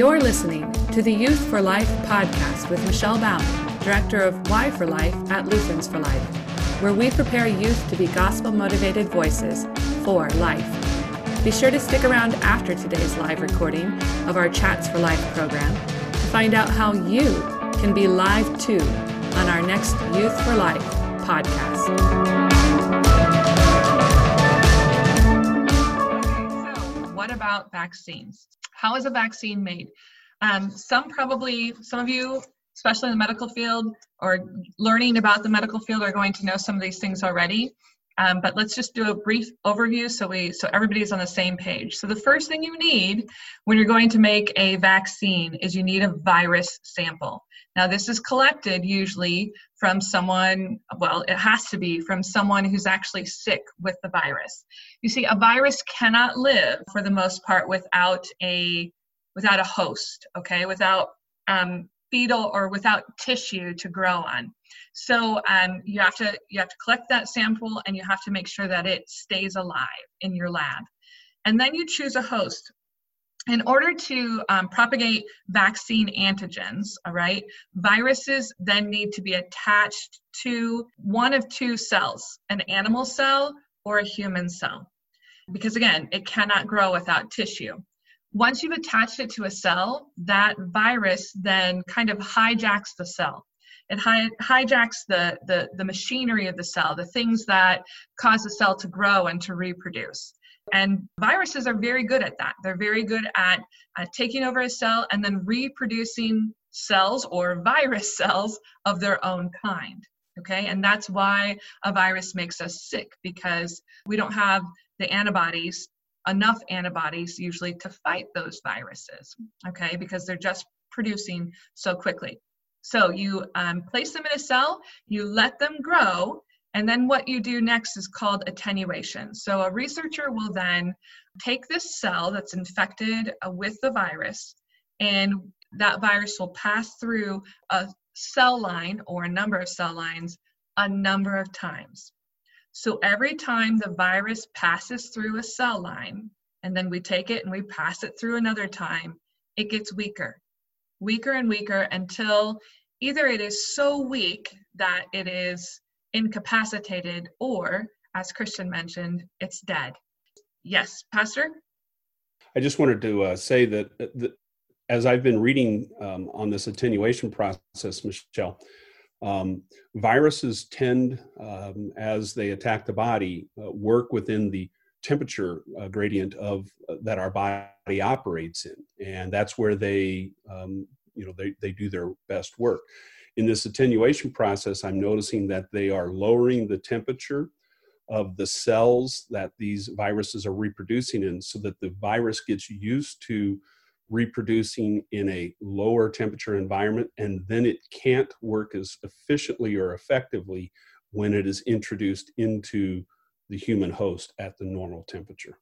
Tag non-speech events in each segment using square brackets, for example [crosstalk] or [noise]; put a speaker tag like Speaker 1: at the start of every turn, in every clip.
Speaker 1: You're listening to the Youth for Life podcast with Michelle Baum, Director of Y for Life at Lutherans for Life, where we prepare youth to be gospel motivated voices for life. Be sure to stick around after today's live recording of our Chats for Life program to find out how you can be live too on our next Youth for Life podcast.
Speaker 2: Okay, so what about vaccines? How is a vaccine made? Um, some probably, some of you, especially in the medical field or learning about the medical field, are going to know some of these things already. Um, but let's just do a brief overview so we so everybody's on the same page. So the first thing you need when you're going to make a vaccine is you need a virus sample. Now this is collected usually from someone, well, it has to be from someone who's actually sick with the virus. You see, a virus cannot live for the most part without a without a host, okay, without um, fetal or without tissue to grow on. So um, you have to you have to collect that sample and you have to make sure that it stays alive in your lab. And then you choose a host. In order to um, propagate vaccine antigens, all right, viruses then need to be attached to one of two cells, an animal cell or a human cell. Because again, it cannot grow without tissue once you've attached it to a cell, that virus then kind of hijacks the cell. It hi- hijacks the, the, the machinery of the cell, the things that cause the cell to grow and to reproduce. And viruses are very good at that. They're very good at uh, taking over a cell and then reproducing cells or virus [laughs] cells of their own kind. Okay, and that's why a virus makes us sick because we don't have the antibodies enough antibodies usually to fight those viruses, okay, because they're just producing so quickly. So you um, place them in a cell, you let them grow, and then what you do next is called attenuation. So a researcher will then take this cell that's infected uh, with the virus, and that virus will pass through a cell line or a number of cell lines a number of times. So every time the virus passes through a cell line, and then we take it and we pass it through another time, it gets weaker, weaker and weaker until either it is so weak that it is incapacitated, or, as Christian mentioned, it's dead. Yes, Pastor?
Speaker 3: I just wanted to uh, say that, uh, that, as I've been reading um, on this attenuation process, Michelle, um, viruses tend, um, as they attack the body, uh, work within the temperature uh, gradient of uh, that our body operates in, and that's where they, um, you know, they, they do their best work. In this attenuation process, I'm noticing that they are lowering the temperature of the cells that these viruses are reproducing in, so that the virus gets used to reproducing in a lower temperature environment, and then it can't work as efficiently or effectively when it is introduced into the human host at the normal temperature.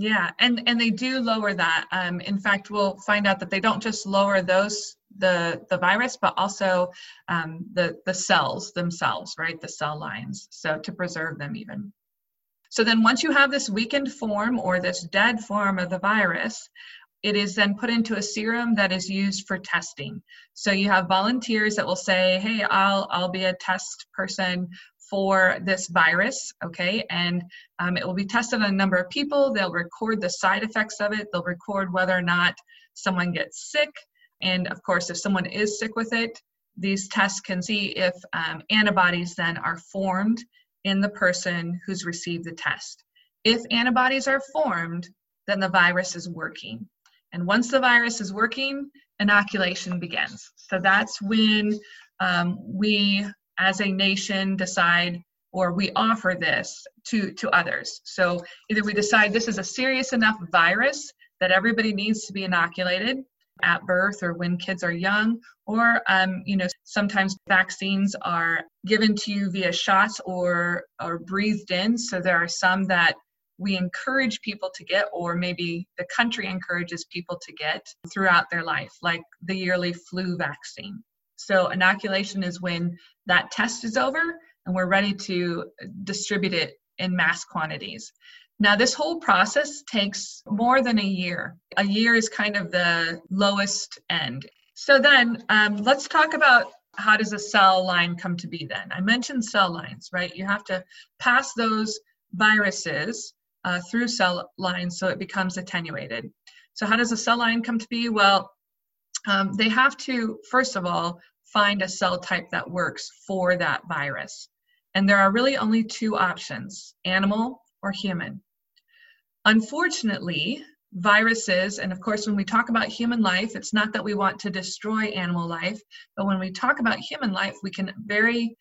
Speaker 2: Yeah, and and they do lower that. Um, in fact, we'll find out that they don't just lower those the the virus, but also um, the the cells themselves, right? The cell lines, so to preserve them even. So then, once you have this weakened form or this dead form of the virus, it is then put into a serum that is used for testing. So you have volunteers that will say, "Hey, I'll I'll be a test person for this virus, okay? And um, it will be tested on a number of people. They'll record the side effects of it. They'll record whether or not someone gets sick, and of course, if someone is sick with it, these tests can see if um, antibodies then are formed in the person who's received the test. If antibodies are formed, then the virus is working. And once the virus is working, inoculation begins. So that's when um, we, as a nation, decide or we offer this to, to others. So either we decide this is a serious enough virus that everybody needs to be inoculated at birth or when kids are young, or um, you know sometimes vaccines are given to you via shots or or breathed in. So there are some that we encourage people to get, or maybe the country encourages people to get throughout their life, like the yearly flu vaccine. So, inoculation is when that test is over and we're ready to distribute it in mass quantities. Now, this whole process takes more than a year. A year is kind of the lowest end. So then um, let's talk about how does a cell line come to be then? I mentioned cell lines, right? You have to pass those viruses uh, through cell lines so it becomes attenuated. So how does a cell line come to be? Well, um, they have to, first of all, find a cell type that works for that virus. And there are really only two options, animal or human. Unfortunately, viruses, and of course, when we talk about human life, it's not that we want to destroy animal life, but when we talk about human life, we can very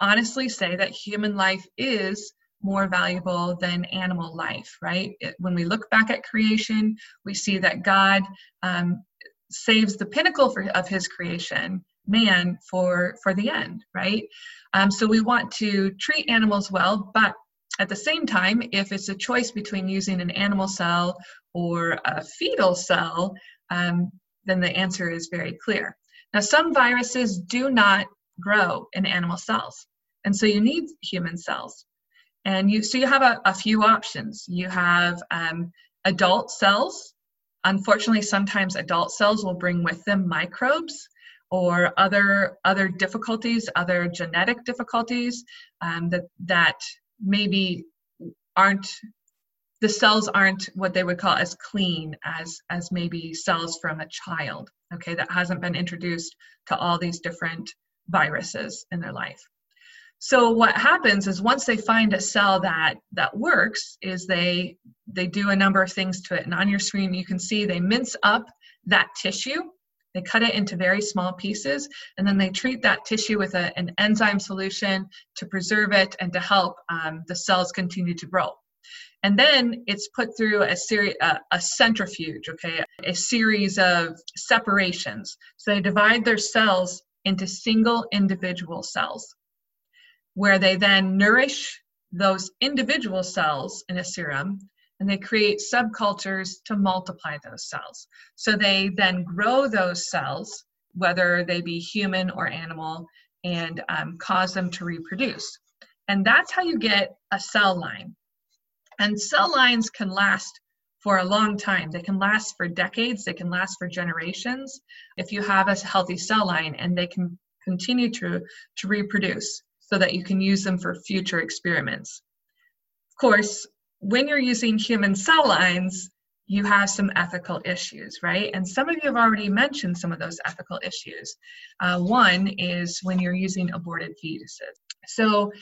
Speaker 2: honestly say that human life is more valuable than animal life, right? It, when we look back at creation, we see that God um, saves the pinnacle for, of his creation, man, for, for the end, right? Um, so we want to treat animals well, but at the same time, if it's a choice between using an animal cell or a fetal cell, um, then the answer is very clear. Now, some viruses do not grow in animal cells, and so you need human cells. And you, so you have a, a few options. You have um, adult cells. Unfortunately, sometimes adult cells will bring with them microbes or other other difficulties, other genetic difficulties um, that that maybe aren't the cells aren't what they would call as clean as as maybe cells from a child okay that hasn't been introduced to all these different viruses in their life. So what happens is once they find a cell that that works is they they do a number of things to it. And on your screen you can see they mince up that tissue they cut it into very small pieces and then they treat that tissue with a, an enzyme solution to preserve it and to help um, the cells continue to grow. And then it's put through a series, a, a centrifuge, okay, a series of separations. So they divide their cells into single individual cells, where they then nourish those individual cells in a serum and they create subcultures to multiply those cells. So they then grow those cells, whether they be human or animal, and um, cause them to reproduce. And that's how you get a cell line. And cell lines can last for a long time. They can last for decades, they can last for generations if you have a healthy cell line and they can continue to, to reproduce so that you can use them for future experiments. Of course, when you're using human cell lines, you have some ethical issues, right? And some of you have already mentioned some of those ethical issues. Uh, one is when you're using aborted fetuses. So,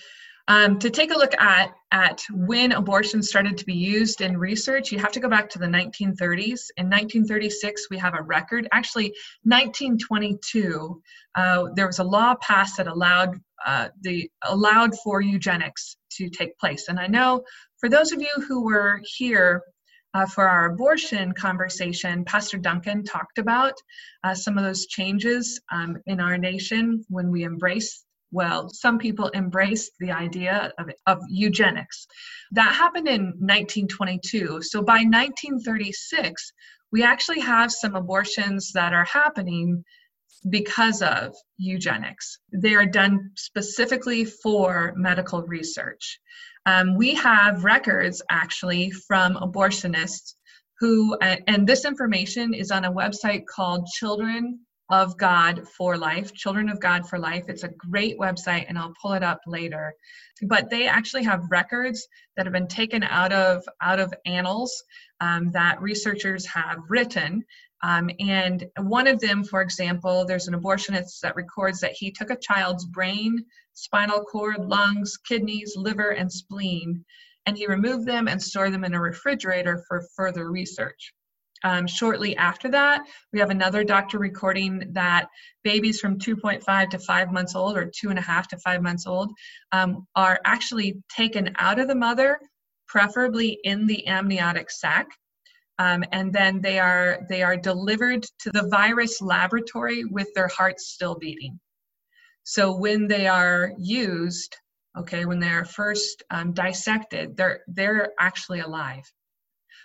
Speaker 2: um, to take a look at, at when abortion started to be used in research, you have to go back to the 1930s. In 1936, we have a record. Actually, 1922, uh, there was a law passed that allowed uh, the allowed for eugenics to take place. And I know for those of you who were here uh, for our abortion conversation, Pastor Duncan talked about uh, some of those changes um, in our nation when we embrace. Well, some people embraced the idea of, of eugenics. That happened in 1922. So by 1936, we actually have some abortions that are happening because of eugenics. They are done specifically for medical research. Um, we have records actually from abortionists who, and this information is on a website called Children of God for Life, Children of God for Life. It's a great website, and I'll pull it up later. But they actually have records that have been taken out of out of annals um, that researchers have written um, and one of them, for example, there's an abortionist that records that he took a child's brain, spinal cord, lungs, kidneys, liver, and spleen, and he removed them and stored them in a refrigerator for further research. Um, shortly after that, we have another doctor recording that babies from 2.5 to 5 months old, or two and a half to 5 months old, um, are actually taken out of the mother, preferably in the amniotic sac, um, and then they are they are delivered to the virus laboratory with their hearts still beating. So when they are used, okay, when they are first um, dissected, they're they're actually alive.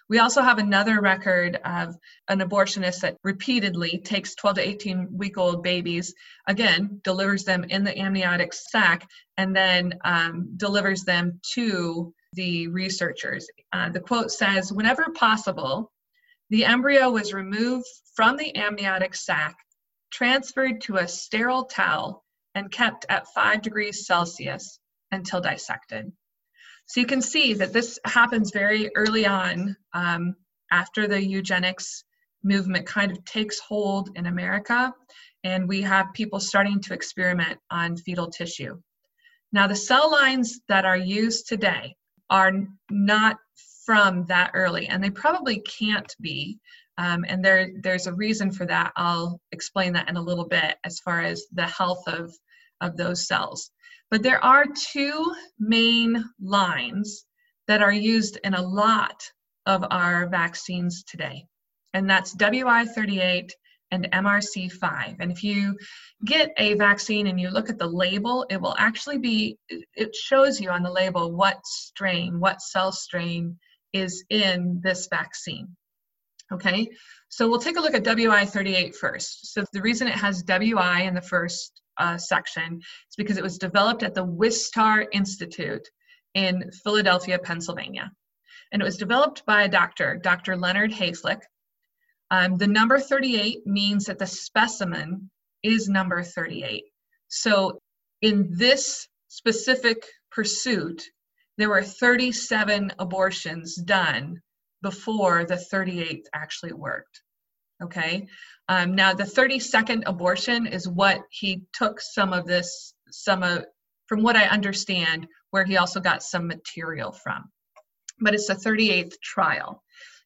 Speaker 2: We also have another record of an abortionist that repeatedly takes 12 to 18 week old babies, again, delivers them in the amniotic sac, and then um, delivers them to the researchers. Uh, the quote says Whenever possible, the embryo was removed from the amniotic sac, transferred to a sterile towel, and kept at 5 degrees Celsius until dissected. So you can see that this happens very early on um, after the eugenics movement kind of takes hold in America, and we have people starting to experiment on fetal tissue. Now, the cell lines that are used today are not from that early, and they probably can't be. Um, and there, there's a reason for that. I'll explain that in a little bit as far as the health of, of those cells. But there are two main lines that are used in a lot of our vaccines today, and that's WI38 and MRC5. And if you get a vaccine and you look at the label, it will actually be, it shows you on the label what strain, what cell strain is in this vaccine. Okay, so we'll take a look at WI38 first. So the reason it has WI in the first uh, section is because it was developed at the Wistar Institute in Philadelphia, Pennsylvania. And it was developed by a doctor, Dr. Leonard Hayflick, um, the number 38 means that the specimen is number 38. So in this specific pursuit, there were 37 abortions done before the 38th actually worked. Okay. Um, now the 32nd abortion is what he took some of this, some of, from what I understand, where he also got some material from. But it's the 38th trial.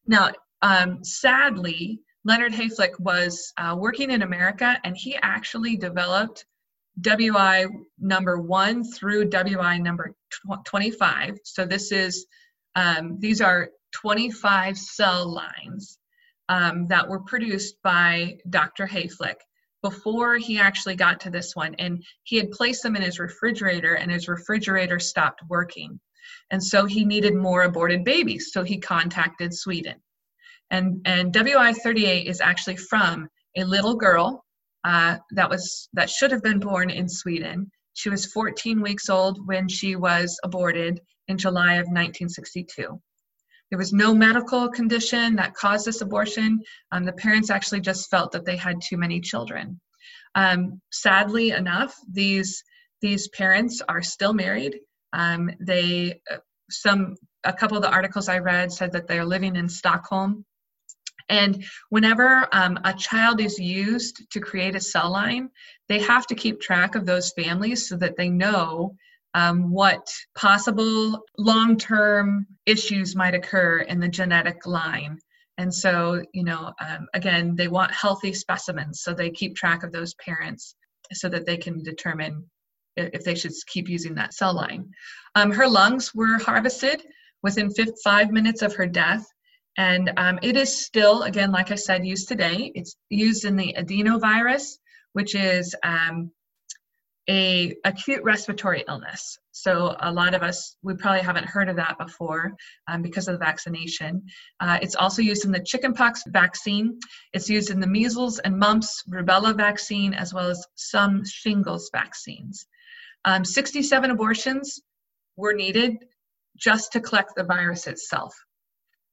Speaker 2: Now, um, sadly, Leonard Hayflick was uh, working in America and he actually developed WI number one through WI number tw- 25. So this is, um, these are 25 cell lines um, that were produced by Dr. Hayflick before he actually got to this one. And he had placed them in his refrigerator and his refrigerator stopped working. And so he needed more aborted babies. So he contacted Sweden. And, and WI38 is actually from a little girl uh, that was that should have been born in Sweden. She was 14 weeks old when she was aborted in July of 1962. There was no medical condition that caused this abortion. Um, the parents actually just felt that they had too many children. Um, sadly enough, these these parents are still married. Um, they uh, some a couple of the articles I read said that they're living in Stockholm and whenever um, a child is used to create a cell line, they have to keep track of those families so that they know um, what possible long term issues might occur in the genetic line. And so, you know, um, again, they want healthy specimens, so they keep track of those parents so that they can determine if they should keep using that cell line. Um, her lungs were harvested within five minutes of her death and um, it is still, again, like I said, used today. It's used in the adenovirus, which is um, a acute respiratory illness. So a lot of us, we probably haven't heard of that before um, because of the vaccination. Uh, it's also used in the chickenpox vaccine. It's used in the measles and mumps, rubella vaccine, as well as some shingles vaccines. Um, 67 abortions were needed just to collect the virus itself.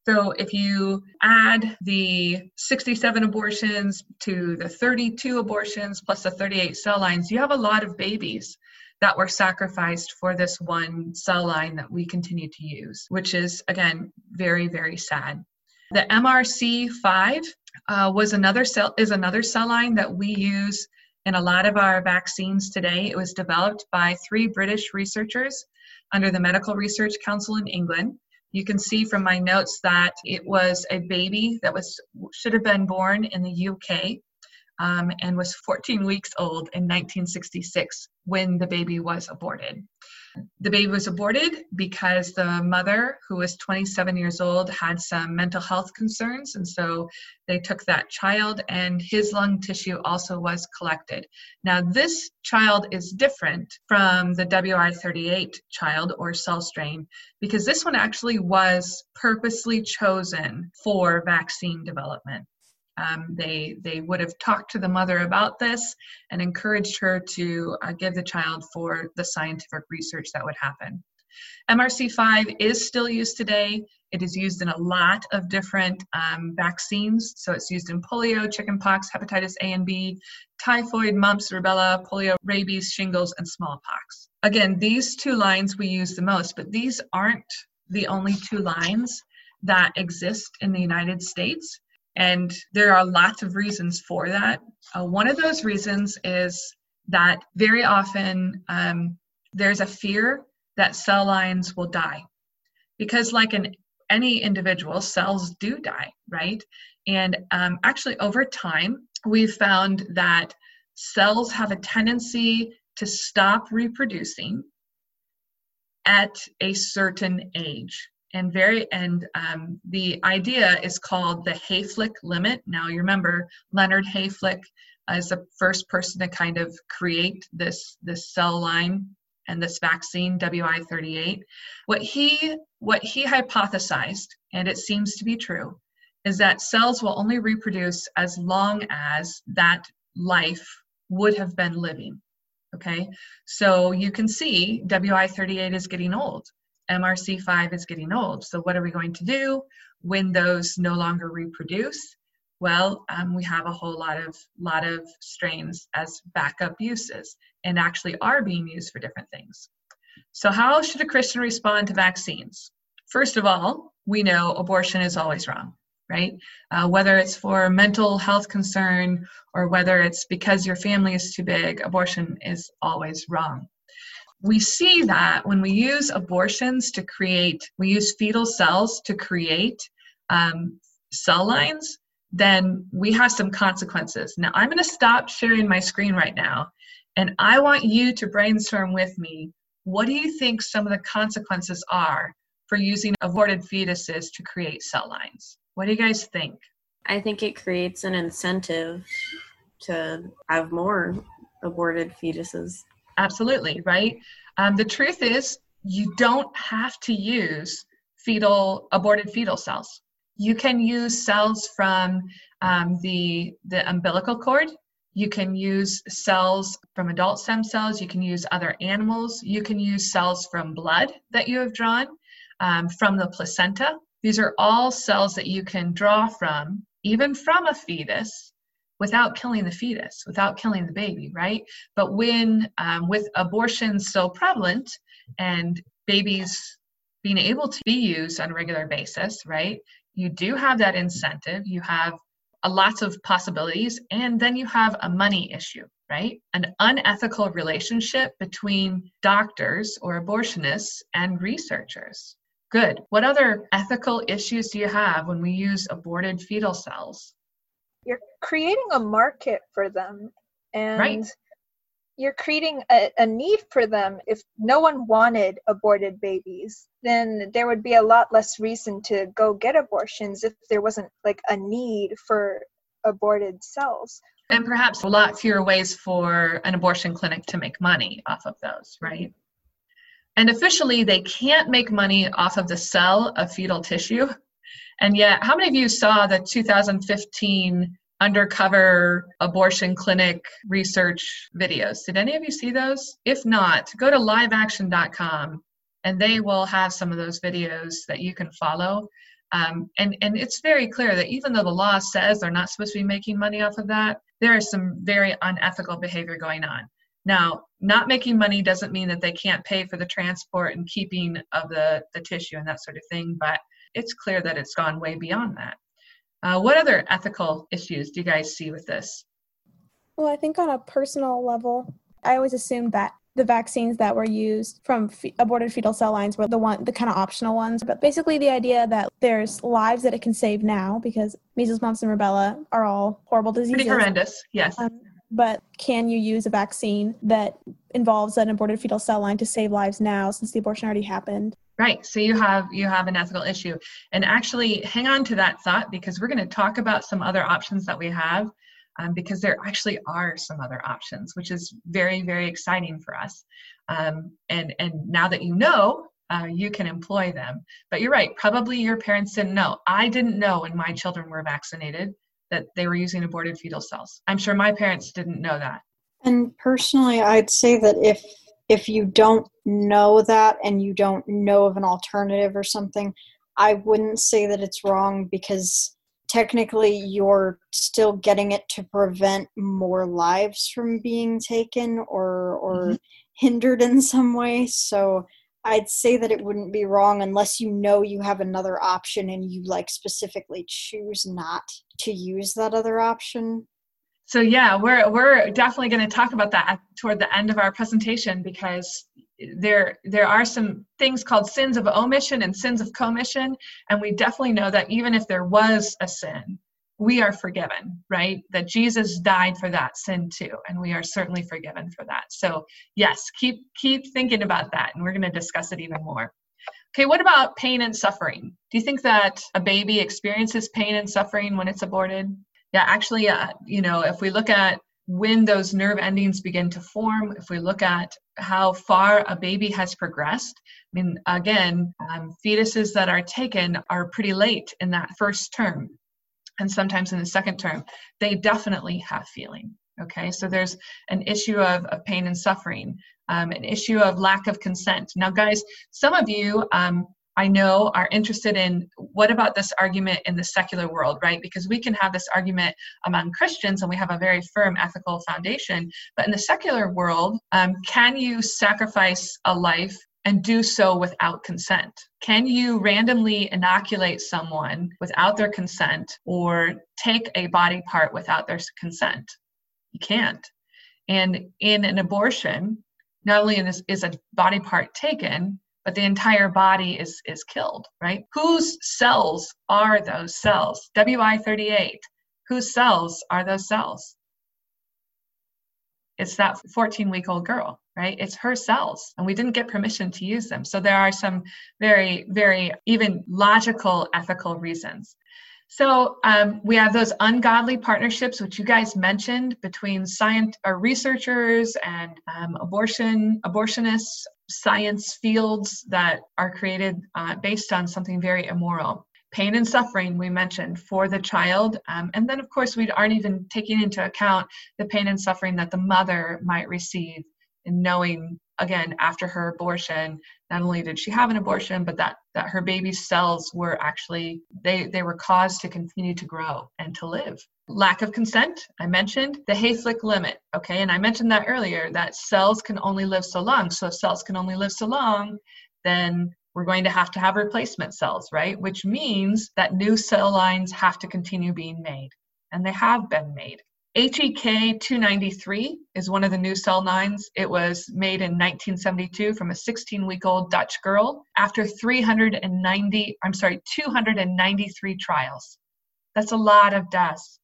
Speaker 2: So if you add the 67 abortions to the 32 abortions plus the 38 cell lines, you have a lot of babies that were sacrificed for this one cell line that we continue to use, which is again very very sad. The MRC5 uh, was another cell is another cell line that we use in a lot of our vaccines today. It was developed by three British researchers under the Medical Research Council in England. You can see from my notes that it was a baby that was should have been born in the UK um, and was 14 weeks old in 1966 when the baby was aborted. The baby was aborted because the mother, who was 27 years old, had some mental health concerns, and so they took that child, and his lung tissue also was collected. Now, this child is different from the WI38 child or cell strain because this one actually was purposely chosen for vaccine development. Um, they they would have talked to the mother about this and encouraged her to uh, give the child for the scientific research that would happen. MRC5 is still used today. It is used in a lot of different um, vaccines. So it's used in polio, chickenpox, hepatitis A and B, typhoid, mumps, rubella, polio, rabies, shingles, and smallpox. Again, these two lines we use the most, but these aren't the only two lines that exist in the United States. And there are lots of reasons for that. Uh, one of those reasons is that very often um, there's a fear that cell lines will die. Because, like in any individual, cells do die, right? And um, actually, over time, we've found that cells have a tendency to stop reproducing at a certain age and very and um, the idea is called the Hayflick limit. Now you remember Leonard Hayflick is the first person to kind of create this this cell line and this vaccine WI38. What he what he hypothesized, and it seems to be true, is that cells will only reproduce as long as that life would have been living. Okay, so you can see WI38 is getting old. MRC5 is getting old. So what are we going to do when those no longer reproduce? Well, um, we have a whole lot of lot of strains as backup uses and actually are being used for different things. So how should a Christian respond to vaccines? First of all, we know abortion is always wrong, right? Uh, whether it's for mental health concern or whether it's because your family is too big, abortion is always wrong we see that when we use abortions to create, we use fetal cells to create um, cell lines, then we have some consequences. Now, I'm going to stop sharing my screen right now, and I want you to brainstorm with me. What do you think some of the consequences are for using aborted fetuses to create cell lines? What do you guys think?
Speaker 4: I think it creates an incentive to have more aborted fetuses.
Speaker 2: Absolutely, right? Um, the truth is, you don't have to use fetal aborted fetal cells. You can use cells from um, the the umbilical cord. You can use cells from adult stem cells. You can use other animals. You can use cells from blood that you have drawn, um, from the placenta. These are all cells that you can draw from, even from a fetus, without killing the fetus, without killing the baby, right? But when, um, with abortion so prevalent and babies being able to be used on a regular basis, right? You do have that incentive. You have a lots of possibilities, and then you have a money issue, right? An unethical relationship between doctors or abortionists and researchers. Good. What other ethical issues do you have when we use aborted fetal cells?
Speaker 5: You're creating a market for them and
Speaker 2: right.
Speaker 5: you're creating a, a need for them. If no one wanted aborted babies then there would be a lot less reason to go get abortions if there wasn't like a need for aborted cells.
Speaker 2: And perhaps a lot fewer ways for an abortion clinic to make money off of those right? And officially they can't make money off of the cell of fetal tissue and yet, how many of you saw the 2015 undercover abortion clinic research videos? Did any of you see those? If not, go to liveaction.com and they will have some of those videos that you can follow. Um, and, and it's very clear that even though the law says they're not supposed to be making money off of that, there is some very unethical behavior going on. Now, not making money doesn't mean that they can't pay for the transport and keeping of the, the tissue and that sort of thing, but it's clear that it's gone way beyond that. Uh, what other ethical issues do you guys see with this?
Speaker 6: Well, I think on a personal level, I always assumed that the vaccines that were used from fe- aborted fetal cell lines were the one the kind of optional ones but basically the idea that there's lives that it can save now because measles mumps and rubella are all horrible diseases
Speaker 2: pretty horrendous yes um,
Speaker 6: but can you use a vaccine that involves an aborted fetal cell line to save lives now since the abortion already happened
Speaker 2: Right. So you have you have an ethical issue. And actually hang on to that thought because we're going to talk about some other options that we have um, because there actually are some other options, which is very, very exciting for us. Um, and, and now that you know, uh, you can employ them. But you're right, probably your parents didn't know. I didn't know when my children were vaccinated that they were using aborted fetal cells. I'm sure my parents didn't know that.
Speaker 7: And personally, I'd say that if if you don't know that and you don't know of an alternative or something, I wouldn't say that it's wrong because technically you're still getting it to prevent more lives from being taken or or mm-hmm. [laughs] hindered in some way. So I'd say that it wouldn't be wrong unless you know you have another option and you like specifically choose not to use that other option.
Speaker 2: So yeah, we're we're definitely going to talk about that toward the end of our presentation because there there are some things called sins of omission and sins of commission and we definitely know that even if there was a sin we are forgiven right? That jesus died for that sin too and we are certainly forgiven for that. So yes keep keep thinking about that and we're going to discuss it even more. Okay what about pain and suffering? Do you think that a baby experiences pain and suffering when it's aborted yeah actually uh, you know if we look at when those nerve endings begin to form, if we look at how far a baby has progressed, I mean, again, um, fetuses that are taken are pretty late in that first term and sometimes in the second term, they definitely have feeling. Okay, so there's an issue of, of pain and suffering, um, an issue of lack of consent. Now, guys, some of you um, I know are interested in what about this argument in the secular world, right? Because we can have this argument among Christians and we have a very firm ethical foundation. But in the secular world, um, can you sacrifice a life and do so without consent? Can you randomly inoculate someone without their consent or take a body part without their consent? You can't. And in an abortion, not only is, is a body part taken, but the entire body is is killed right? Whose cells are those cells? Wi38 whose cells are those cells? It's that 14 week old girl right? It's her cells and we didn't get permission to use them. So there are some very very even logical ethical reasons. So um, we have those ungodly partnerships, which you guys mentioned, between science or researchers and um, abortion abortionists, science fields that are created uh, based on something very immoral. Pain and suffering we mentioned for the child, um, and then of course we aren't even taking into account the pain and suffering that the mother might receive in knowing again after her abortion not only did she have an abortion but that that her baby's cells were actually they they were caused to continue to grow and to live. Lack of consent i mentioned the hayflick limit okay? And i mentioned that earlier that cells can only live so long. So if cells can only live so long then we're going to have to have replacement cells right? Which means that new cell lines have to continue being made and they have been made HEK 293 is one of the new cell lines. It was made in 1972 from a 16 week old Dutch girl after 390, I'm sorry, 293 trials. That's a lot of deaths.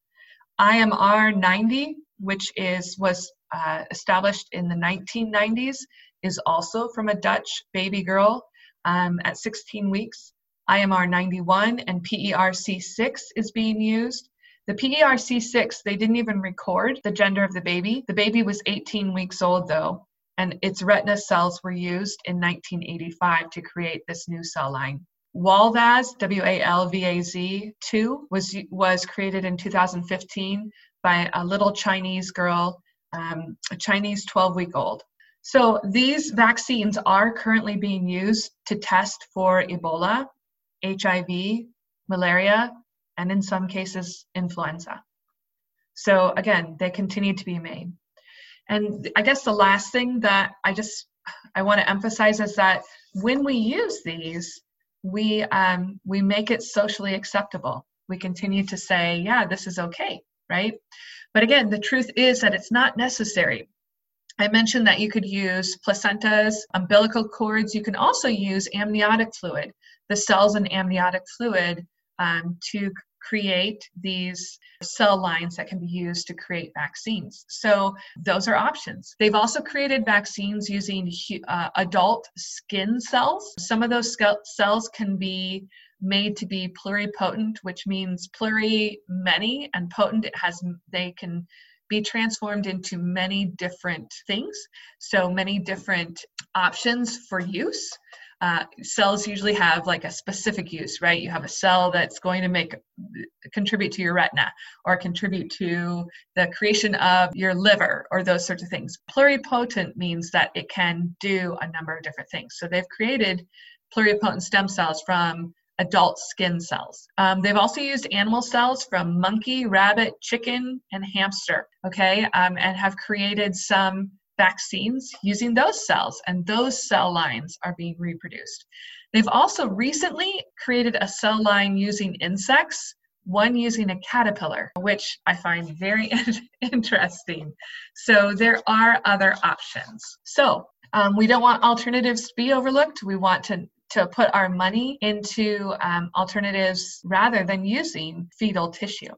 Speaker 2: IMR 90, which is was uh, established in the 1990s, is also from a Dutch baby girl um, at 16 weeks. IMR 91 and PERC6 is being used. The PERC6, they didn't even record the gender of the baby. The baby was 18 weeks old, though, and its retina cells were used in 1985 to create this new cell line. Walvaz, W-A-L-V-A-Z 2, was, was created in 2015 by a little Chinese girl, um, a Chinese 12-week-old. So these vaccines are currently being used to test for Ebola, HIV, malaria, and in some cases, influenza. So again, they continue to be made. And I guess the last thing that I just I want to emphasize is that when we use these, we um, we make it socially acceptable. We continue to say, yeah, this is okay, right? But again, the truth is that it's not necessary. I mentioned that you could use placentas, umbilical cords. You can also use amniotic fluid. The cells in amniotic fluid um, to create these cell lines that can be used to create vaccines. So those are options. They've also created vaccines using uh, adult skin cells. Some of those cells can be made to be pluripotent, which means pluri many and potent. It has they can be transformed into many different things. So many different options for use. Uh, cells usually have like a specific use, right? You have a cell that's going to make contribute to your retina or contribute to the creation of your liver or those sorts of things. Pluripotent means that it can do a number of different things. So they've created pluripotent stem cells from adult skin cells. Um, they've also used animal cells from monkey, rabbit, chicken, and hamster, okay, um, and have created some vaccines using those cells, and those cell lines are being reproduced. They've also recently created a cell line using insects, one using a caterpillar, which I find very [laughs] interesting. So there are other options. So um, we don't want alternatives to be overlooked. We want to to put our money into um, alternatives rather than using fetal tissue.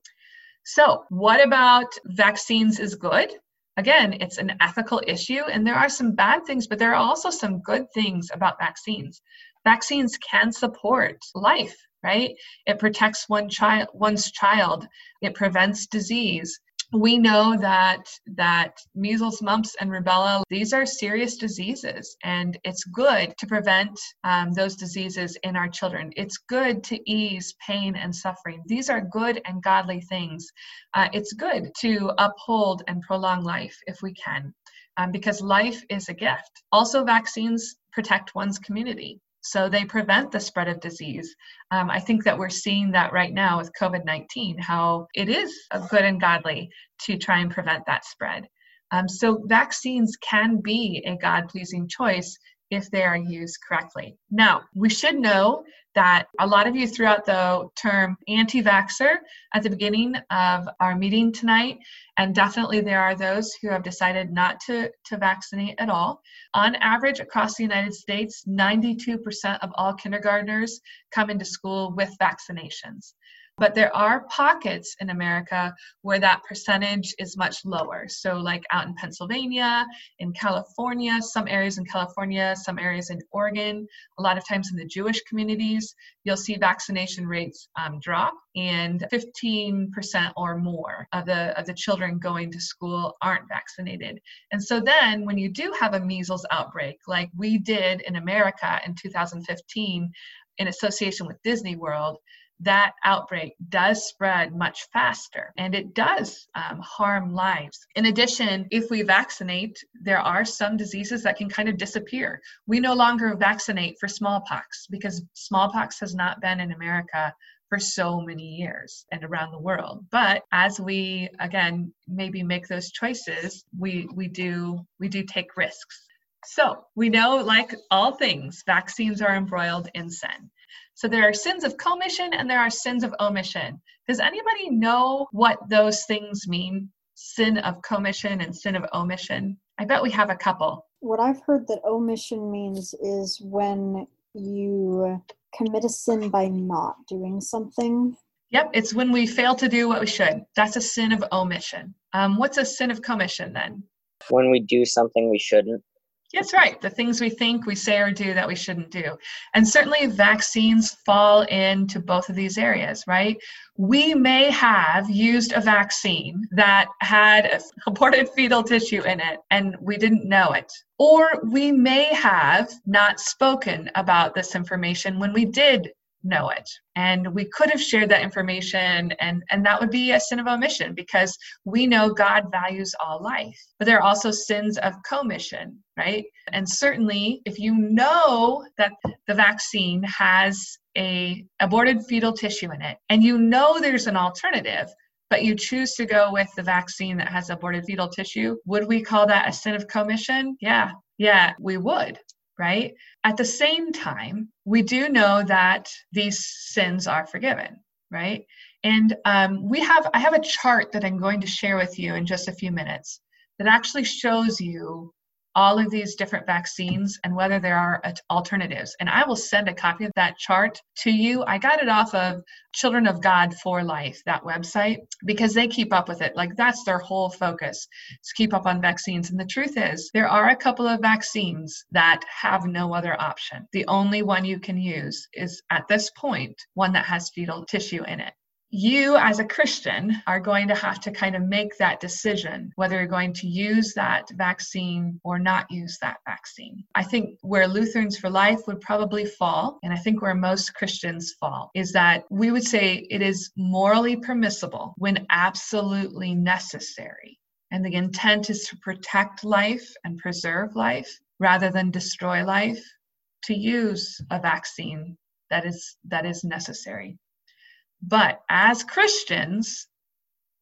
Speaker 2: So, what about vaccines is good? Again, it's an ethical issue, and there are some bad things, but there are also some good things about vaccines. Vaccines can support life, right? It protects one child, one's child. It prevents disease we know that that measles mumps and rubella these are serious diseases and it's good to prevent um, those diseases in our children. It's good to ease pain and suffering. These are good and godly things. Uh, it's good to uphold and prolong life if we can um, because life is a gift. Also vaccines protect one's community so they prevent the spread of disease. Um, I think that we're seeing that right now with COVID 19, how it is good and godly to try and prevent that spread. Um, so vaccines can be a God pleasing choice if they are used correctly. Now, we should know that a lot of you threw out the term anti vaxxer at the beginning of our meeting tonight, and definitely there are those who have decided not to, to vaccinate at all. On average, across the United States, 92% of all kindergartners come into school with vaccinations. But there are pockets in America where that percentage is much lower. So, like out in Pennsylvania, in California, some areas in California, some areas in Oregon, a lot of times in the Jewish communities, you'll see vaccination rates um, drop, and 15% or more of the, of the children going to school aren't vaccinated. And so, then when you do have a measles outbreak, like we did in America in 2015, in association with Disney World, that outbreak does spread much faster and it does um, harm lives. In addition, if we vaccinate, there are some diseases that can kind of disappear. We no longer vaccinate for smallpox because smallpox has not been in America for so many years and around the world but as we again maybe make those choices we we do we do take risks so we know like all things vaccines are embroiled in sin so there are sins of commission and there are sins of omission. Does anybody know what those things mean? Sin of commission and sin of omission? I bet we have a couple.
Speaker 7: What I've heard that omission means is when you commit a sin by not doing something.
Speaker 2: Yep, it's when we fail to do what we should. That's a sin of omission. Um, what's a sin of commission then?
Speaker 8: When we do something we shouldn't.
Speaker 2: That's right. The things we think, we say, or do that we shouldn't do. And certainly vaccines fall into both of these areas, right? We may have used a vaccine that had [laughs] aborted fetal tissue in it and we didn't know it. Or we may have not spoken about this information when we did know it. And we could have shared that information and and that would be a sin of omission because we know god values all life. But there are also sins of commission right? And certainly if you know that the vaccine has a aborted fetal tissue in it and you know there's an alternative but you choose to go with the vaccine that has aborted fetal tissue would we call that a sin of commission? Yeah. Yeah we would right? At the same time, we do know that these sins are forgiven, right? And um, we have, I have a chart that I'm going to share with you in just a few minutes that actually shows you all of these different vaccines and whether there are alternatives. And I will send a copy of that chart to you. I got it off of Children of God for Life, that website, because they keep up with it. Like that's their whole focus to keep up on vaccines. And the truth is, there are a couple of vaccines that have no other option. The only one you can use is at this point one that has fetal tissue in it. You as a Christian are going to have to kind of make that decision whether you're going to use that vaccine or not use that vaccine. I think where Lutherans for Life would probably fall, and I think where most Christians fall, is that we would say it is morally permissible when absolutely necessary. And the intent is to protect life and preserve life rather than destroy life to use a vaccine that is that is necessary but as Christians,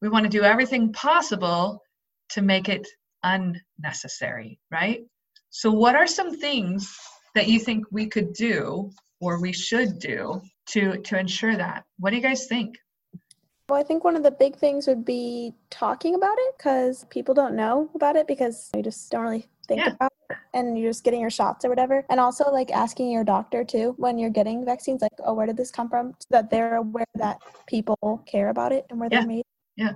Speaker 2: we want to do everything possible to make it unnecessary, right? So, what are some things that you think we could do or we should do to to ensure that? What do you guys think?
Speaker 6: Well, I think one of the big things would be talking about it because people don't know about it because we just don't really think yeah. about it and you're just getting your shots or whatever. And also like asking your doctor too when you're getting vaccines, like, oh, where did this come from? So that they're aware that people care about it and where
Speaker 2: yeah.
Speaker 6: they're made.
Speaker 2: Yeah.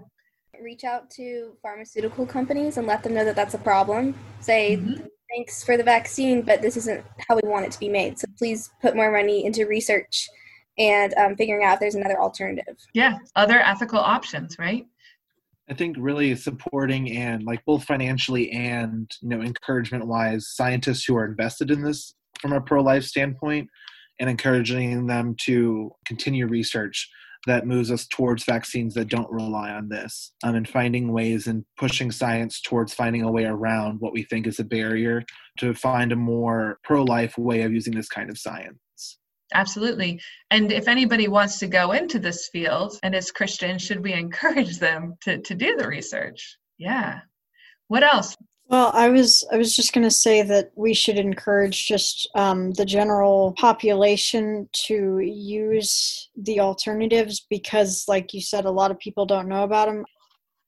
Speaker 9: Reach out to pharmaceutical companies and let them know that that's a problem. Say, mm-hmm. thanks for the vaccine, but this isn't how we want it to be made. So please put more money into research and um, figuring out if there's another alternative.
Speaker 2: Yeah, other ethical options, right?
Speaker 10: I think really supporting and like both financially and you know encouragement wise scientists who are invested in this from a pro life standpoint and encouraging them to continue research that moves us towards vaccines that don't rely on this um, and finding ways and pushing science towards finding a way around what we think is a barrier to find a more pro life way of using this kind of science.
Speaker 2: Absolutely. And if anybody wants to go into this field and is Christian, should we [laughs] encourage them to, to do the research? Yeah. What else?
Speaker 7: Well, I was I was just going to say that we should encourage just um, the general population to use the alternatives because, like you said, a lot of people don't know about them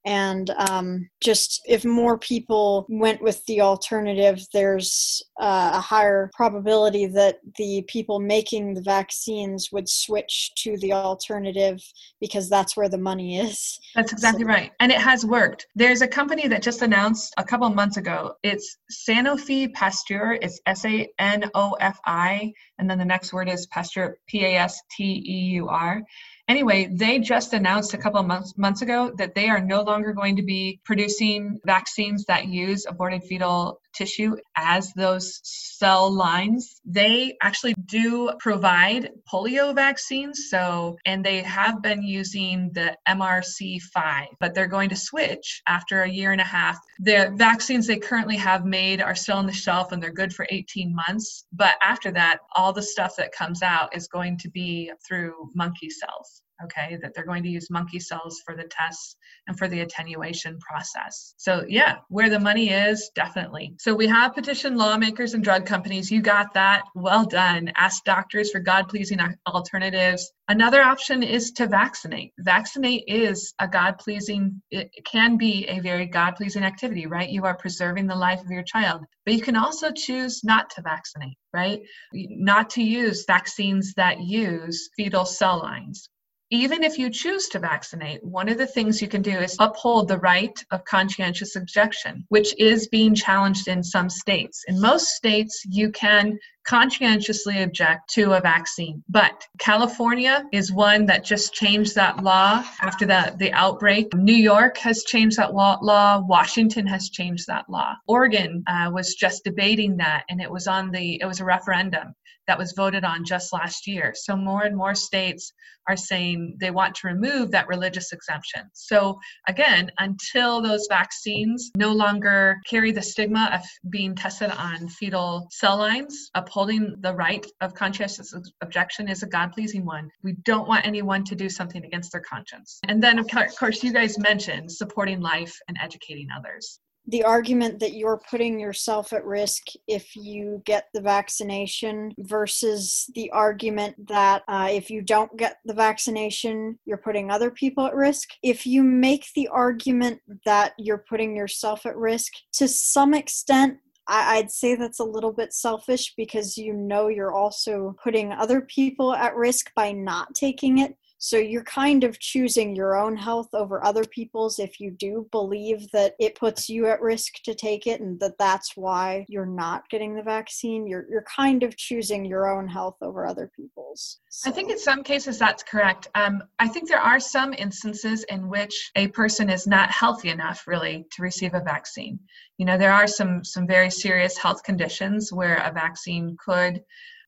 Speaker 7: and um, just if more people went with the alternative there's uh, a higher probability that the people making the vaccines would switch to the alternative because that's where the money is.
Speaker 2: That's exactly so. right. And it has worked. There's a company that just announced a couple months ago. It's sanofi pasteur. It's s-a-n-o-f-i and then the next word is pasteur p-a-s-t-e-u-r Anyway, they just announced a couple of months, months ago that they are no longer going to be producing vaccines that use aborted fetal tissue as those cell lines. They actually do provide polio vaccines. So, and they have been using the MRC5, but they're going to switch after a year and a half. The vaccines they currently have made are still on the shelf and they're good for 18 months. But after that, all the stuff that comes out is going to be through monkey cells okay, that they're going to use monkey cells for the tests and for the attenuation process. So, yeah, where the money is, definitely. So, we have petitioned lawmakers and drug companies. You got that. Well done. Ask doctors for God pleasing alternatives. Another option is to vaccinate. Vaccinate is a God pleasing, it can be a very God pleasing activity, right? You are preserving the life of your child. But you can also choose not to vaccinate, right? Not to use vaccines that use fetal cell lines even if you choose to vaccinate, one of the things you can do is uphold the right of conscientious objection, which is being challenged in some states. In most states, you can conscientiously object to a vaccine. But California is one that just changed that law after the, the outbreak. New York has changed that law. law. Washington has changed that law. Oregon uh, was just debating that, and it was on the it was a referendum that was voted on just last year. So more and more states are saying they want to remove that religious exemption. So again, until those vaccines no longer carry the stigma of being tested on fetal cell lines, upholding the right of conscientious objection is a God pleasing one. We don't want anyone to do something against their conscience. And then, of course, you guys mentioned supporting life and educating others
Speaker 7: the argument that you're putting yourself at risk if you get the vaccination versus the argument that uh, if you don't get the vaccination, you're putting other people at risk. If you make the argument that you're putting yourself at risk, to some extent, I'd say that's a little bit selfish because you know you're also putting other people at risk by not taking it. So you're kind of choosing your own health over other people's if you do believe that it puts you at risk to take it and that that's why you're not getting the vaccine. You're you're kind of choosing your own health over other people's.
Speaker 2: So. I think in some cases that's correct. Um, I think there are some instances in which a person is not healthy enough really to receive a vaccine. You know, there are some some very serious health conditions where a vaccine could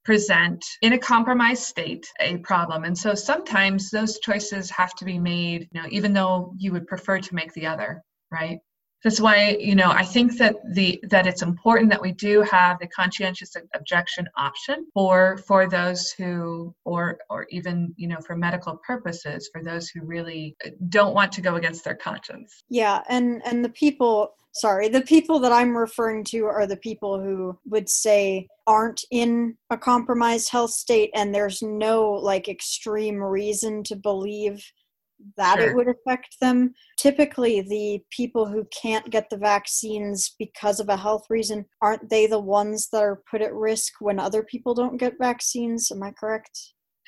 Speaker 2: present in a compromised state a problem. And so sometimes those choices have to be made, you know, even though you would prefer to make the other, right? That's why, you know, I think that the that it's important that we do have the conscientious objection option for for those who or or even, you know, for medical purposes for those who really uh, don't want to go against their conscience.
Speaker 7: Yeah, and and the people sorry, the people that I'm referring to are the people who would say aren't in a compromised health state and there's no like extreme reason to believe that sure. it would affect them. Typically, the people who can't get the vaccines because of a health reason aren't they the ones that are put at risk when other people don't get vaccines? Am I correct?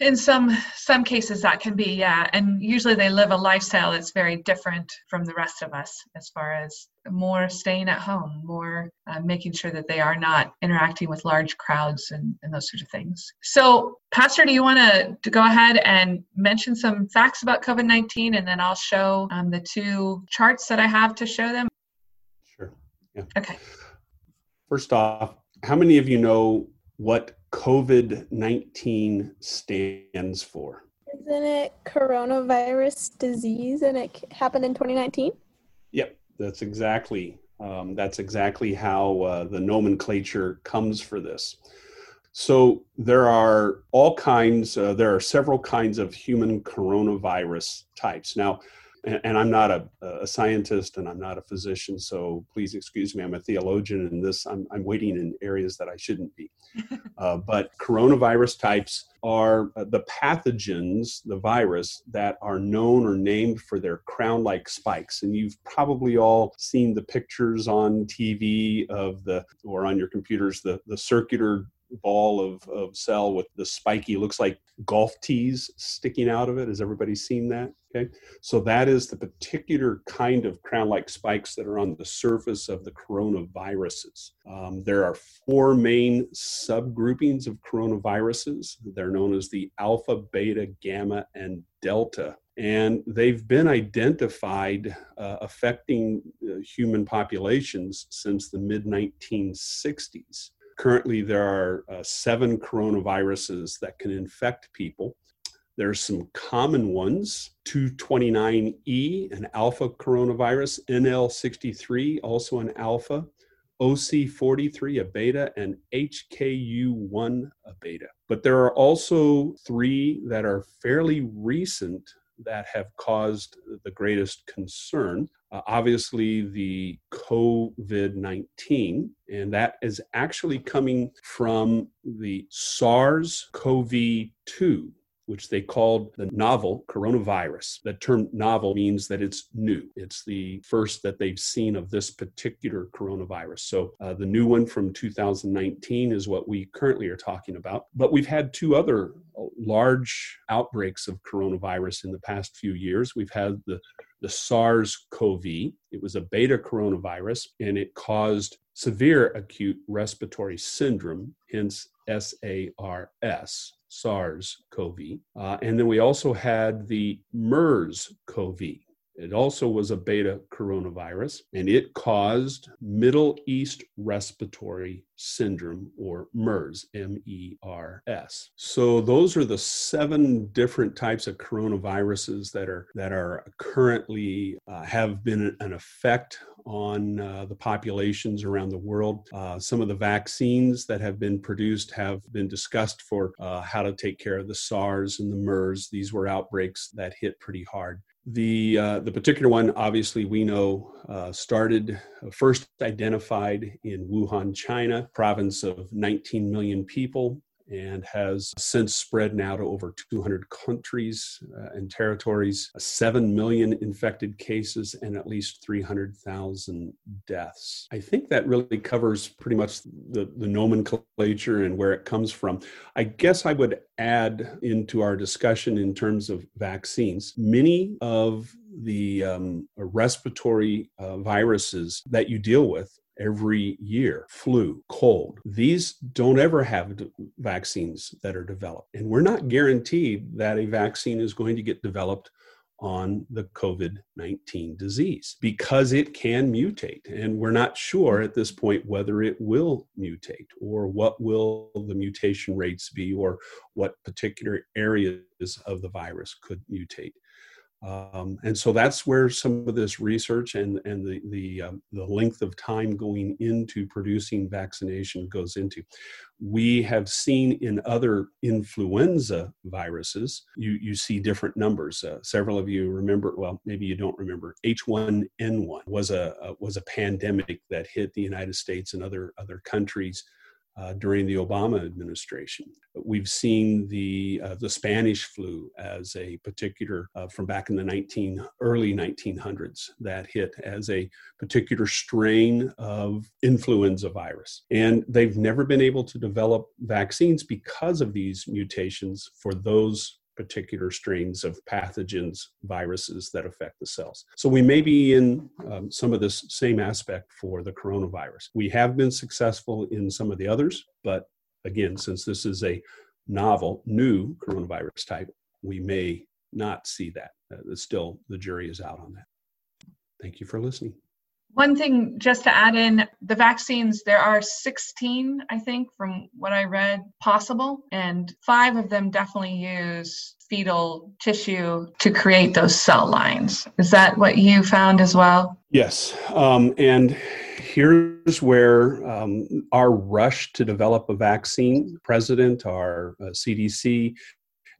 Speaker 2: In some some cases that can be yeah. And usually they live a lifestyle that's very different from the rest of us as far as more staying at home more uh, making sure that they are not interacting with large crowds and, and those sorts of things. So pastor do you want to go ahead and mention some facts about covid-19 and then i'll show um, the two charts that i have to show them?
Speaker 3: Sure. Yeah.
Speaker 2: Okay.
Speaker 3: First off how many of you know what COVID 19 stands for?
Speaker 6: Isn't it coronavirus disease and it happened in 2019?
Speaker 3: Yep, that's exactly. Um, that's exactly how uh, the nomenclature comes for this. So there are all kinds, uh, there are several kinds of human coronavirus types. Now, and, I'm not a, a, scientist and I'm not a physician, so please excuse me. I'm a theologian, and this I'm, I'm waiting in areas that I shouldn't be. [laughs] Uh, but coronavirus types are uh, the pathogens, the virus that are known or named for their crown-like spikes, and you've probably all seen the pictures on TV of the or on your computers the the circular ball of, of cell with the spiky looks like golf tees sticking out of it has everybody seen that Okay, so that is the particular kind of crown like spikes that are on the surface of the coronaviruses. Um, there are four main subgroupings of coronaviruses. They're known as the alpha, beta, gamma, and delta. And they've been identified uh, affecting uh, human populations since the mid 1960s. Currently, there are uh, seven coronaviruses that can infect people. There's some common ones 229E, an alpha coronavirus, NL63, also an alpha, OC43, a beta, and HKU1, a beta. But there are also three that are fairly recent that have caused the greatest concern. Uh, obviously, the COVID 19, and that is actually coming from the SARS CoV 2 which they called the novel coronavirus. The term novel means that it's new. It's the first that they've seen of this particular coronavirus. So uh, the new one from 2019 is what we currently are talking about. But we've had two other uh, large outbreaks of coronavirus in the past few years. We've had the the SARS CoV. It was a beta coronavirus and it caused severe acute respiratory syndrome, hence SARS. SARS CoV. Uh, and then we also had the MERS CoV. It also was a beta coronavirus, and it caused Middle East Respiratory Syndrome, or MERS, M E R S. So those are the seven different types of coronaviruses that are that are currently uh, have been an effect on uh, the populations around the world. Uh, some of the vaccines that have been produced have been discussed for uh, how to take care of the SARS and the MERS. These were outbreaks that hit pretty hard. The, uh, the particular one, obviously, we know uh, started uh, first identified in Wuhan, China, province of 19 million people. And has since spread now to over 200 countries uh, and territories, 7 million infected cases, and at least 300,000 deaths. I think that really covers pretty much the, the nomenclature and where it comes from. I guess I would add into our discussion in terms of vaccines. Many of the um, respiratory uh, viruses that you deal with every year flu, cold. These don't ever have vaccines that are developed. And we're not guaranteed that a vaccine is going to get developed on the COVID 19 disease because it can mutate. And we're not sure at this point whether it will mutate or what will the mutation rates be or what particular areas of the virus could mutate. Um, and so that's where some of this research and, and the, the, um, the length of time going into producing vaccination goes into. We have seen in other influenza viruses, you, you see different numbers. Uh, several of you remember, well, maybe you don't remember, H1N1 was a, a, was a pandemic that hit the United States and other, other countries uh, during the Obama administration. We've seen the uh, the Spanish flu as a particular uh, from back in the 19 early 1900s that hit as a particular strain of influenza virus, and they've never been able to develop vaccines because of these mutations for those particular strains of pathogens, viruses that affect the cells. So we may be in um, some of this same aspect for the coronavirus. We have been successful in some of the others, but again, since this is a novel, new coronavirus type, we may not see that. Uh, still, the jury is out on that. Thank you for listening.
Speaker 2: One thing just to add in the vaccines, there are 16, I think, from what I read, possible, and five of them definitely use fetal tissue to create those cell lines. Is that what you found as well?
Speaker 3: Yes. Um, and here's where um, our rush to develop a vaccine, President, our uh, CDC,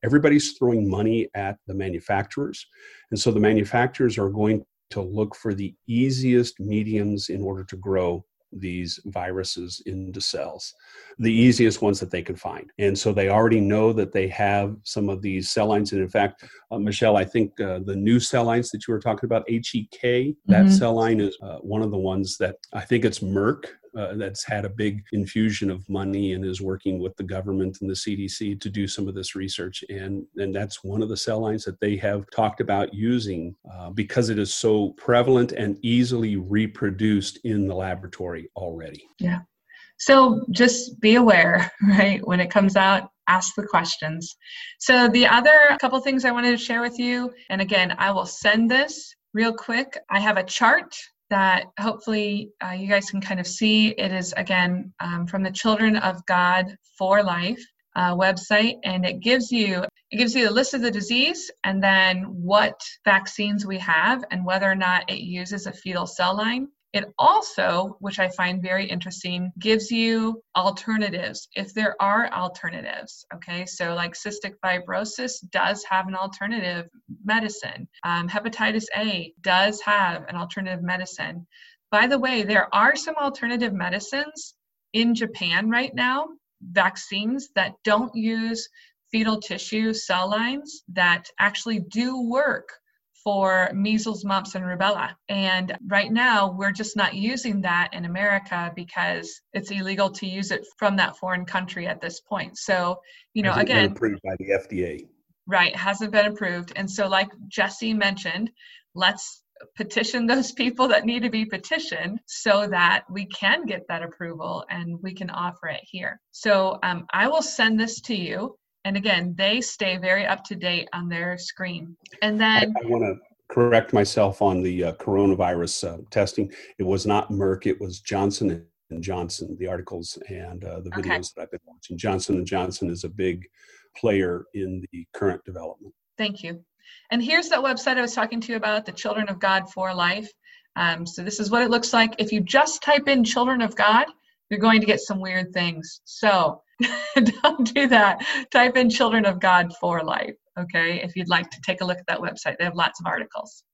Speaker 3: everybody's throwing money at the manufacturers. And so the manufacturers are going to look for the easiest mediums in order to grow these viruses into cells, the easiest ones that they can find. And so they already know that they have some of these cell lines. And in fact, uh, Michelle, I think uh, the new cell lines that you were talking about, HEK, that mm-hmm. cell line is uh, one of the ones that I think it's Merck uh, that's had a big infusion of money and is working with the government and the CDC to do some of this research. And, and that's one of the cell lines that they have talked about using uh, because it is so prevalent and easily reproduced in the laboratory already.
Speaker 2: Yeah. So just be aware, [laughs] right? When it comes out, ask the questions. So the other couple things I wanted to share with you, and again, I will send this real quick. I have a chart that hopefully uh, you guys can kind of see. It is again um, from the Children of God for Life uh, website, and it gives you it gives you a list of the disease and then what vaccines we have and whether or not it uses a fetal cell line. It also, which I find very interesting, gives you alternatives if there are alternatives. Okay, so like cystic fibrosis does have an alternative medicine, um, hepatitis A does have an alternative medicine. By the way, there are some alternative medicines in Japan right now, vaccines that don't use fetal tissue cell lines that actually do work for measles, mumps, and rubella. And right now, we're just not using that in America because it's illegal to use it from that foreign country at this point. So, you know,
Speaker 3: hasn't
Speaker 2: again,
Speaker 3: approved by the FDA.
Speaker 2: Right, hasn't been approved. And so, like Jesse mentioned, let's petition [laughs] those people that need to be petitioned so that we can get that approval and we can offer it here. So um, I will send this to you and again they stay very up to date on their screen. And then
Speaker 3: i, I want to correct myself on the uh, coronavirus uh, testing. It was not merck it was johnson and johnson the articles and uh, the videos okay. that i've been watching. Johnson and johnson is a big player in the current development.
Speaker 2: Thank you. And here's that website i was talking to you about the children of god for life. Um, so this is what it looks like. If you just type in children of god you're going to get some weird things. So [laughs] don't do that. Type in Children of God for Life, okay, if you'd like to take a look at that website. They have lots of articles.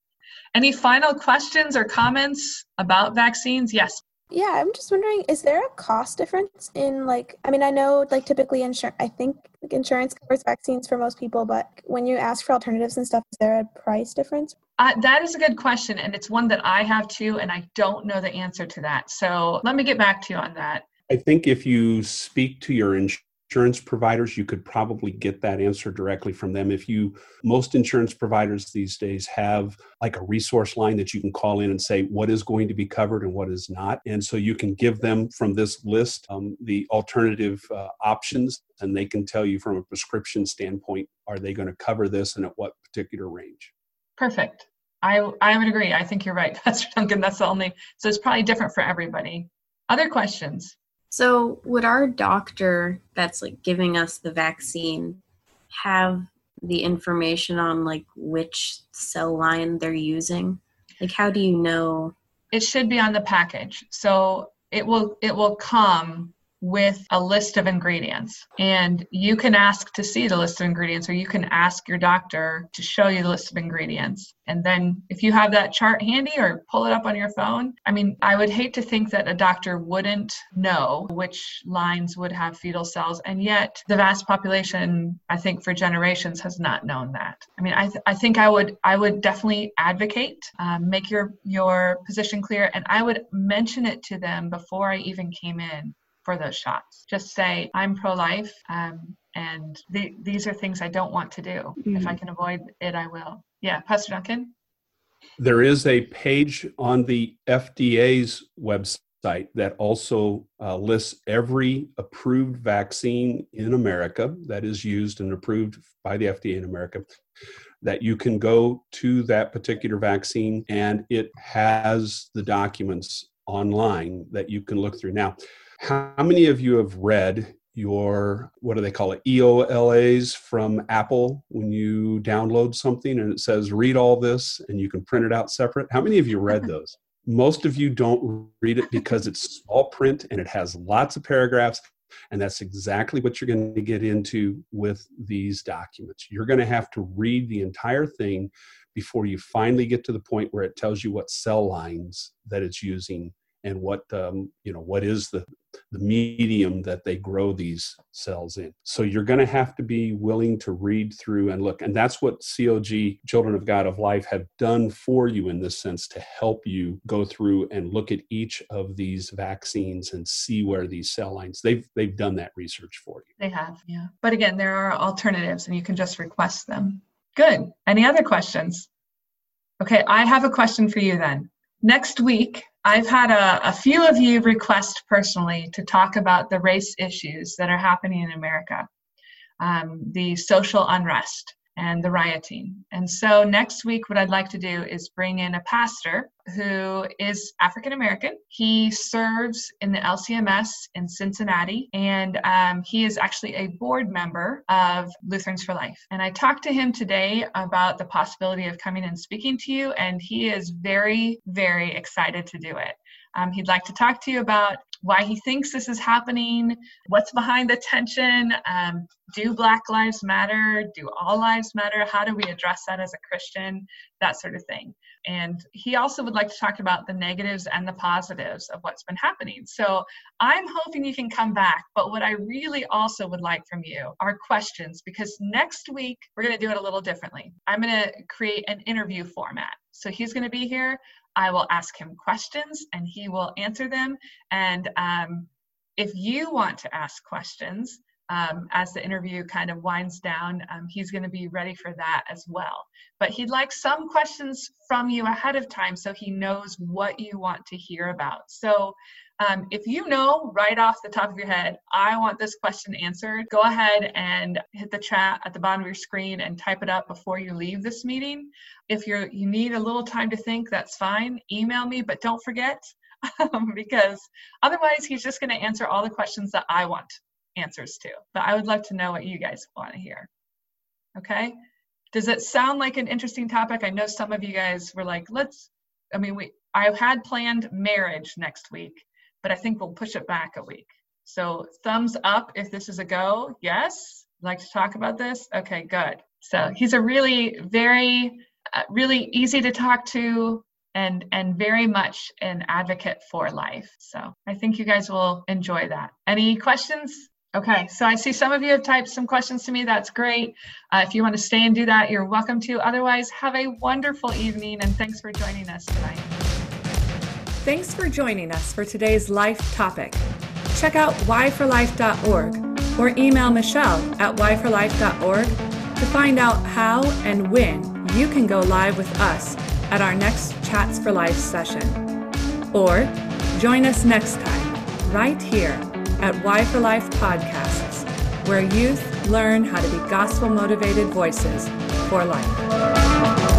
Speaker 2: Any final questions or comments about vaccines? Yes.
Speaker 6: Yeah, I'm just wondering, is there a cost difference in like? I mean, I know like typically insurance. I think like, insurance covers vaccines for most people, but when you ask for alternatives and stuff, is there a price difference?
Speaker 2: Uh, that is a good question, and it's one that I have too, and I don't know the answer to that. So let me get back to you on that.
Speaker 3: I think if you speak to your insurance providers, you could probably get that answer directly from them. If you, most insurance providers these days have like a resource line that you can call in and say what is going to be covered and what is not. And so you can give them from this list um, the alternative uh, options, and they can tell you from a prescription standpoint are they going to cover this and at what particular range.
Speaker 2: Perfect. I, I would agree. I think you're right, [laughs] Pastor Duncan. That's the only, so it's probably different for everybody. Other questions?
Speaker 4: So, would our doctor that's like giving us the vaccine have the information on like which cell line they're using? Like, how do you know?
Speaker 2: It should be on the package. So it will it will come with a list of ingredients. And you can ask to see the list of ingredients, or you can ask your doctor to show you the list of ingredients. And then if you have that chart handy or pull it up on your phone, I mean, I would hate to think that a doctor wouldn't know which lines would have fetal cells. And yet the vast population, I think for generations has not known that. I mean, I, th- I think I would, I would definitely advocate, um, make your, your position clear. And I would mention it to them before I even came in for those shots. Just say, I'm pro life, um, and the, these are things I don't want to do. Mm-hmm. If I mm-hmm. can avoid it, I will. Yeah, Pastor Duncan?
Speaker 3: There is a page on the FDA's website that also uh, lists every approved vaccine in America that is used and approved by the FDA in America. That you can go to that particular vaccine and it has the documents online that you can look through. Now, how many of you have read your, what do they call it, EULAs from Apple when you download something and it says read all this and you can print it out separate? How many of you read [laughs] those? Most of you don't read it because it's small print and it has lots of paragraphs. And that's exactly what you're going to get into with these documents. You're going to have to read the entire thing before you finally get to the point where it tells you what cell lines that it's using and what um, you know what is the the medium that they grow these cells in. So you're going to have to be willing to read through and look. And that's what cog children of god of life have done for you in this sense to help you go through and look at each of these vaccines and see where these cell lines they've they've done that research for you.
Speaker 2: They have yeah. But again there are alternatives and you can just request them. Good. Any other questions? Okay i have a question for you then. Next week I've had a, a, few of you request personally to talk about the race issues that are happening in America, um, the social unrest and the rioting. And so next week, what I'd like to do is bring in a pastor who is African American. He serves in the LCMS in Cincinnati, and um, he is actually a board member of Lutherans for Life. And I talked to him today about the possibility of coming and speaking to you, and he is very, very excited to do it. Um, he'd like to talk to you about why he thinks this is happening, what's behind the tension, um, do Black Lives Matter, do all lives matter, how do we address that as a Christian, that sort of thing. And he also would like to talk about the negatives and the positives of what's been happening. So I'm hoping you can come back, but what I really also would like from you are questions because next week we're going to do it a little differently. I'm going to create an interview format. So he's going to be here. I will ask him questions and he will answer them. And um, if you want to ask questions, um, as the interview kind of winds down, um, he's going to be ready for that as well. But he'd like some questions from you ahead of time so he knows what you want to hear about. So um, if you know right off the top of your head, I want this question answered, go ahead and hit the chat at the bottom of your screen and type it up before you leave this meeting. If you're you need a little time to think, that's fine. Email me, but don't forget [laughs] because otherwise he's just going to answer all the questions that I want answers to. But I would love to know what you guys want to hear. Okay? Does it sound like an interesting topic? I know some of you guys were like, let's I mean, we I had planned marriage next week but I think we'll push it back a week. So thumbs up if this is a go. Yes, like to talk about this. Okay, good. So he's a really very, uh, really easy to talk to,
Speaker 11: and and very much an advocate for life. So I think you guys will enjoy that. Any questions? Okay, so I see some of you have typed some questions to me. That's great. Uh, if you want to stay and do that, you're welcome to. Otherwise, have a wonderful evening and thanks for joining us tonight.
Speaker 2: Thanks for joining us for today's life topic. Check out y4life.org or email Michelle at y4life.org to find out how and when you can go live with us at our next Chats for Life session. Or join us next time, right here at Why for Life Podcasts, where youth learn how to be gospel motivated voices for life.